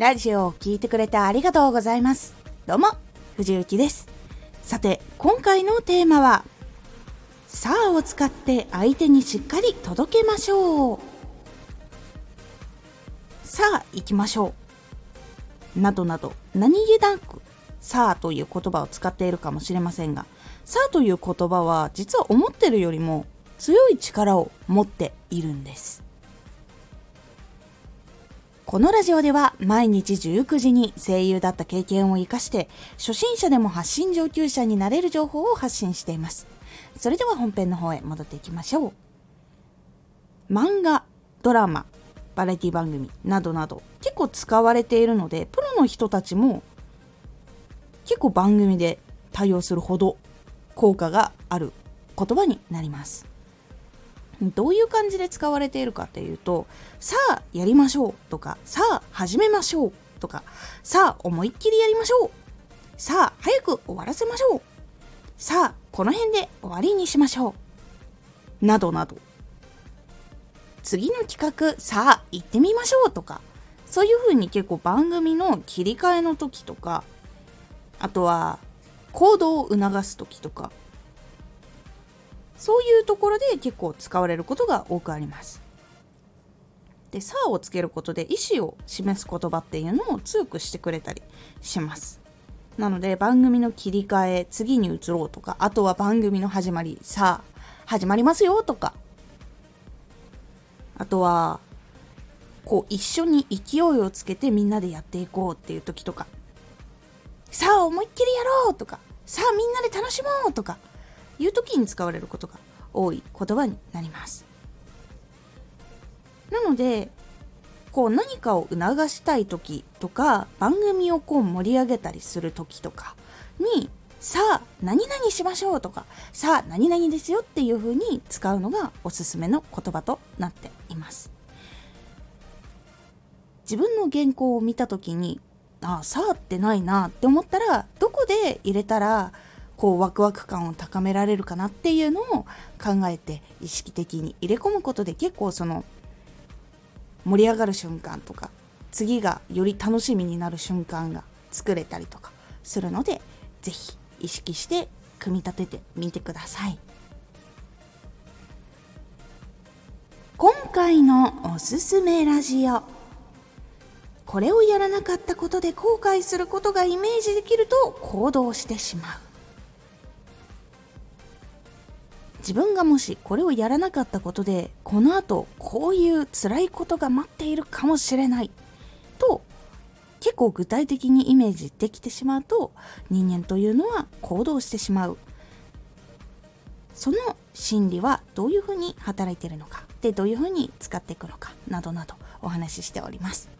ラジオを聴いてくれてありがとうございます。どうも、藤幸です。さて、今回のテーマは、さあを使って相手にしっかり届けましょう。さあ、行きましょう。などなど、何気なく、さあという言葉を使っているかもしれませんが、さあという言葉は実は思ってるよりも強い力を持っているんです。このラジオでは毎日19時に声優だった経験を活かして初心者でも発信上級者になれる情報を発信しています。それでは本編の方へ戻っていきましょう。漫画、ドラマ、バラエティ番組などなど結構使われているのでプロの人たちも結構番組で対応するほど効果がある言葉になります。どういう感じで使われているかっていうと、さあやりましょうとか、さあ始めましょうとか、さあ思いっきりやりましょう。さあ早く終わらせましょう。さあこの辺で終わりにしましょう。などなど。次の企画、さあ行ってみましょうとか、そういう風に結構番組の切り替えの時とか、あとは行動を促す時とか、そういうところで結構使われることが多くあります。で、さあをつけることで意思を示す言葉っていうのを強くしてくれたりします。なので番組の切り替え、次に移ろうとか、あとは番組の始まり、さあ、始まりますよとか、あとは、こう一緒に勢いをつけてみんなでやっていこうっていう時とか、さあ思いっきりやろうとか、さあみんなで楽しもうとか、いう時に使われることが多い言葉になります。なので、こう何かを促したい時とか、番組をこう盛り上げたりする時とかに、さあ何々しましょうとか、さあ何々ですよっていう風に使うのがおすすめの言葉となっています。自分の原稿を見た時に、ああ、さあってないなって思ったら、どこで入れたら、こうワクワク感を高められるかなっていうのを考えて意識的に入れ込むことで結構その盛り上がる瞬間とか次がより楽しみになる瞬間が作れたりとかするので是非意識して組み立ててみてください。今回のおすすめラジオ。これをやらなかったことで後悔することがイメージできると行動してしまう。自分がもしこれをやらなかったことでこの後こういう辛いことが待っているかもしれないと結構具体的にイメージできてしまうと人間というのは行動してしまう。その心理はどういうふうに働いているのかでどういうふうに使っていくのかなどなどお話ししております。